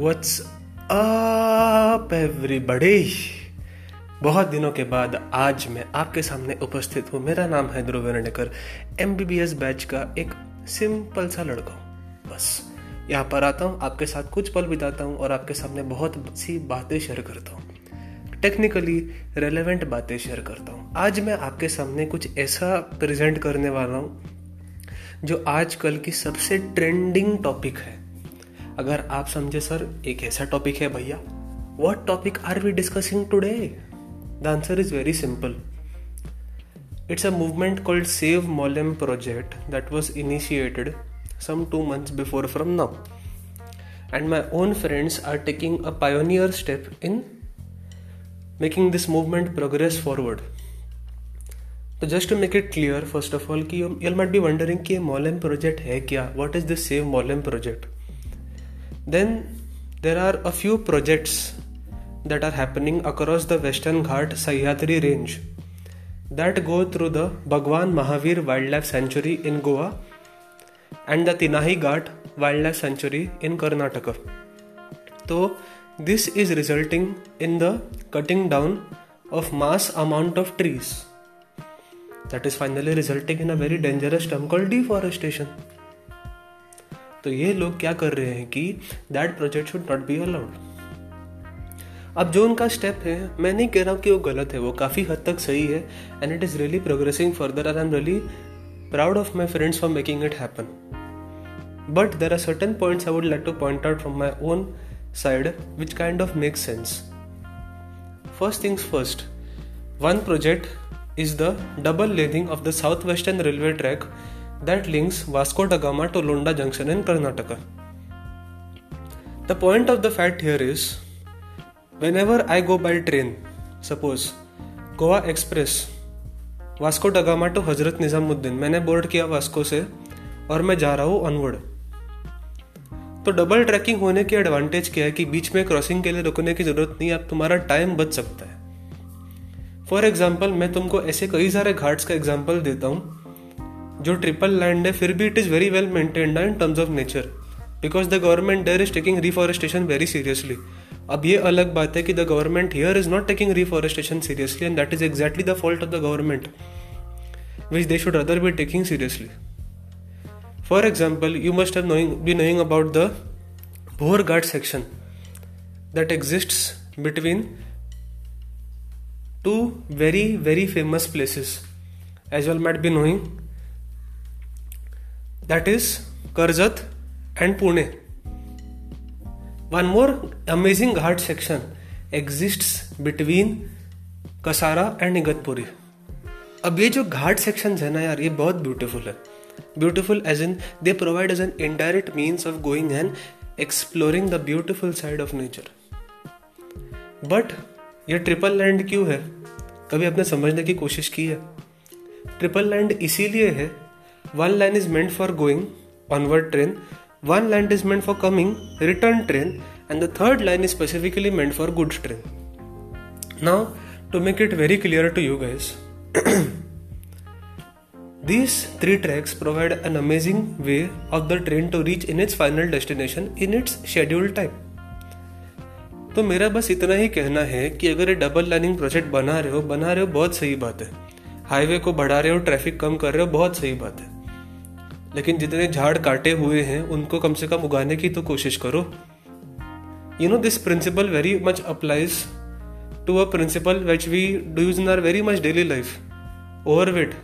What's up, everybody? बहुत दिनों के बाद आज मैं आपके सामने उपस्थित हूँ। मेरा नाम है ध्रुव वेरणेकर एम बैच का एक सिंपल सा लड़का बस, यहाँ पर आता हूँ, आपके साथ कुछ पल बिताता हूँ और आपके सामने बहुत सी बातें शेयर करता हूँ। टेक्निकली रेलेवेंट बातें शेयर करता हूँ। आज मैं आपके सामने कुछ ऐसा प्रेजेंट करने वाला हूँ, जो आजकल की सबसे ट्रेंडिंग टॉपिक है। अगर आप समझे, सर, एक ऐसा टॉपिक है भैया what topic are we discussing today the answer is very simple it's a movement called save Mollem project that was initiated some two months before from now And my own friends are taking a pioneer step in making this movement progress forward. तो just to make it clear first of all कि यल might be wondering कि ये मॉलम project है क्या? What is this save Mollem project Then there are a few projects that are happening across the Western Ghat Sahyadri range that go through the Bhagwan Mahavir Wildlife Sanctuary in Goa and the Tinahi Ghat Wildlife Sanctuary in Karnataka. So this is resulting in the cutting down of mass amount of trees that is finally resulting in a very dangerous term called deforestation. तो ये लोग क्या कर रहे हैं कि that project should not be allowed अब जो उनका स्टेप है, मैं नहीं कह रहा हूँ कि वो गलत है, वो काफ़ी हद तक सही है and it is really progressing further I am really proud of my friends for making it happen but there are certain points I would like to point out from my own side which kind of make sense first things first one project is the double laning of the southwestern railway track that links Vasco da Gama to Londa Junction in Karnataka. The point of the fact here is whenever I go by train, suppose Goa express Vasco da Gama to Hazrat Nizamuddin मैंने board किया Vasco से और मैं जा रहा हूँ onward तो double trekking होने के एडवांटेज क्या है कि बीच में क्रॉसिंग के लिए रुकने की ज़रूरत नहीं अब तुम्हारा टाइम बच सकता है। फॉर एग्ज़ाम्पल मैं तुमको ऐसे कई सारे घाट्स का एग्ज़ाम्पल देता हूँ। जो ट्रिपल लैंड है, फिर भी it is very well maintained in terms of nature because the government there is taking reforestation very seriously अब ये अलग बात है कि the government here is not taking reforestation seriously and that is exactly the fault of the government which they should other be taking seriously for example you must have knowing be knowing about the Bhor Ghat section that exist between very very famous places. As you all might be knowing that is Karjat and Pune. One more amazing ghat section exists between Kasara and Igatpuri. अब ये जो घाट section है ना यार, ये बहुत beautiful है beautiful as in they provide as an indirect means of going and exploring the beautiful side of nature but ये ट्रिपल लैंड क्यों है कभी आपने समझने की कोशिश की है ट्रिपल लैंड इसीलिए है one line is meant for going onward train one land is meant for coming return train and the third line is specifically meant for goods train now to make it very clear to you guys These three tracks provide an amazing way of the train to reach in its final destination in its scheduled time. तो मेरा बस इतना ही कहना है कि अगर ये double lining project बना रहे हो, बना रहे हो बहुत सही बात है। हाईवे को बढ़ा रहे हो ट्रैफ़िक कम कर रहे हो, बहुत सही बात है। लेकिन जितने झाड़ काटे हुए हैं, उनको कम से कम उगाने की तो कोशिश करो। You know this principle very much applies to a principle which we do use in our very much daily life over weight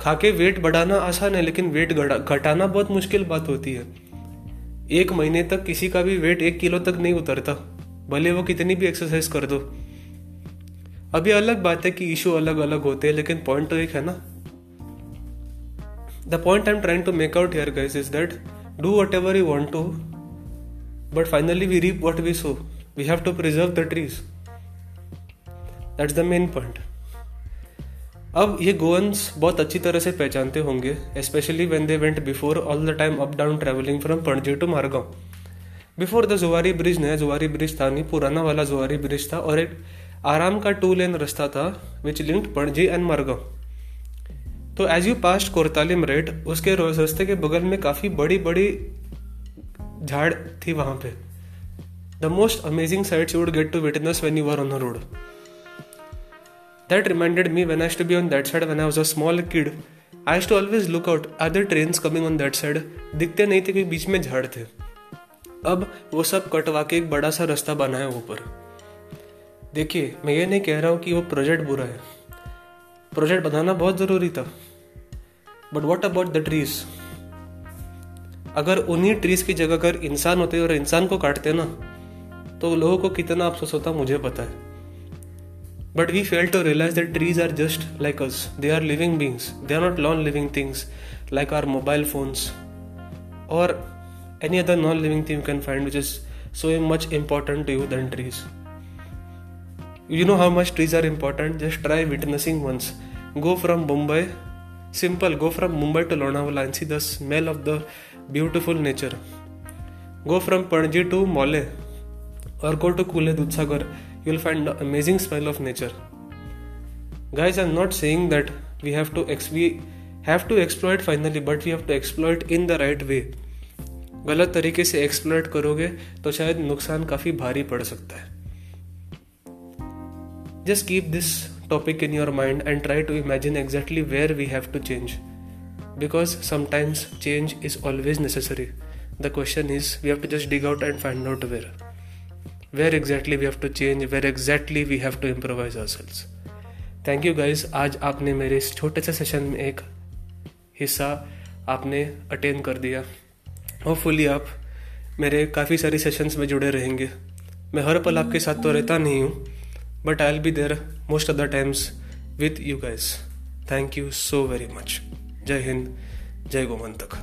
खा के वेट बढ़ाना आसान है, लेकिन वेट घटाना बहुत मुश्किल बात होती है। एक महीने तक किसी का भी वेट एक किलो तक नहीं उतरता। भले वो कितनी भी एक्सरसाइज कर दो। ये अलग बात है कि इशू अलग अलग होते हैं, लेकिन पॉइंट तो एक है ना। I am trying to make out here guys is that do whatever you want to but finally we reap what we sow we have to preserve the trees that's the main point अब ये Goans बहुत अच्छी तरह से पहचानते होंगे specially when they went before all the time up down travelling from Panaji to Margao before the Zuari bridge नया Zuari bridge था, नहीं, पुराना वाला जुआरी ब्रिज था, और एक आराम का टू लेन रास्ता था which linked Panaji and Margao तो एज यू पास कोरतालिम रेट उसके रस्ते के बगल में काफ़ी बड़ी बड़ी झाड़ थी वहाँ पे। The most amazing sights you get to witness when you are on road that reminded me when I to be on that side when I was a small kid I has to always look out other train coming on that side दिखते नहीं थे बीच में झाड़ थे। अब वो सब कटवा के एक बड़ा सा रास्ता बना है ऊपर। देखिए, मैं ये नहीं कह रहा हूँ कि वो प्रोजेक्ट बुरा है। प्रोजेक्ट बनाना बहुत ज़रूरी था। But what about the trees अगर उन्हीं ट्रीज की जगह अगर इंसान होते और इंसान को काटते ना तो लोगों को कितना अफसोस होता मुझे पता है। But we fail to realize that trees are just like us they are living beings they are not non living things like our mobile phones और any other non living thing you can find which is so much important to you than trees. You know how much trees are important? Just try witnessing once. Go from Mumbai, simple, go from Mumbai to Lonavala and see the smell of the beautiful nature. Go from Panji to Mole or go to Kule Dudsagar, you'll find the amazing smell of nature. Guys, I'm not saying that we have to ex- we have to exploit finally, but we have to exploit in the right way. गलत तरीके से exploit करोगे तो शायद नुकसान काफ़ी भारी पड़ सकता है keep this topic in your mind and try to imagine exactly where we have to change because sometimes change is always necessary the question is we have to just dig out and find out where where exactly we have to change where exactly we have to improvise our sales thank you guys आज आपने मेरे इस छोटे से session में एक हिस्सा आपने अटेंड कर दिया। होपफुली आप मेरे काफ़ी सारी सेशंस में जुड़े रहेंगे। मैं हर पल आपके साथ तो रहता नहीं हूँ। but I'll be there most of the times with you guys. Thank you so very much. Jai Hind, Jai Gomantak.